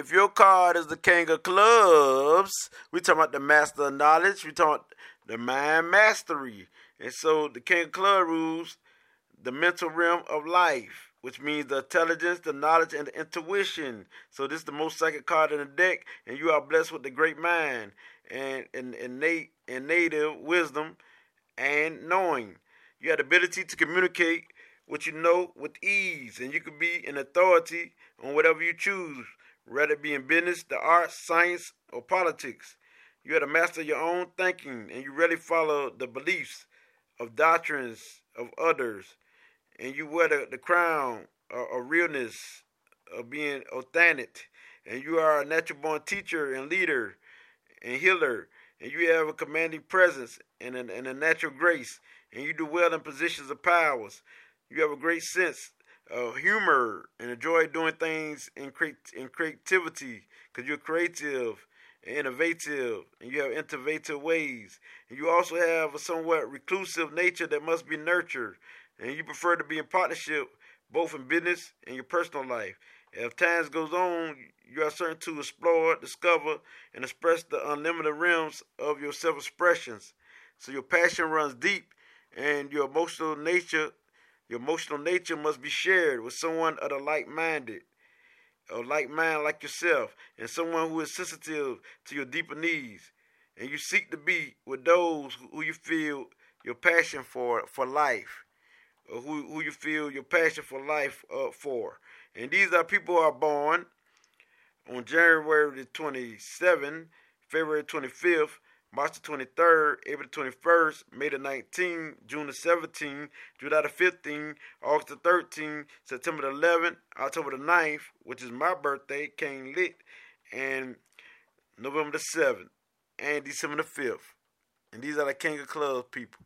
if your card is the king of clubs, we talking about the master of knowledge. We talking the mind mastery. And so the king of club rules the mental realm of life, which means the intelligence, the knowledge, and the intuition. So this is the most psychic card in the deck, and you are blessed with the great mind and and innate and native wisdom and knowing. You have the ability to communicate what you know with ease, and you can be an authority on whatever you choose, whether it be in business, the arts, science, or politics. You have to master your own thinking, and you really follow the beliefs of doctrines of others, and you wear the, the crown of, of realness, of being authentic, and you are a natural born teacher and leader and healer, and you have a commanding presence and a, and a natural grace, and you do well in positions of powers. You have a great sense of humor and enjoy doing things in, creat- in creativity because you're creative and innovative and you have innovative ways. And you also have a somewhat reclusive nature that must be nurtured. And you prefer to be in partnership both in business and your personal life. As time goes on, you are certain to explore, discover, and express the unlimited realms of your self expressions. So your passion runs deep, and your emotional nature, your emotional nature must be shared with someone of the like-minded, or like mind like yourself, and someone who is sensitive to your deeper needs. And you seek to be with those who you feel your passion for for life, or who who you feel your passion for life uh, for. And these are people who are born on January the 27th, February 25th, March the 23rd, April the 21st, May the 19th, June the 17th, July the 15th, August the 13th, September the 11th, October the 9th, which is my birthday, King Lit, and November the 7th, and December the 5th. And these are the King of Clubs people.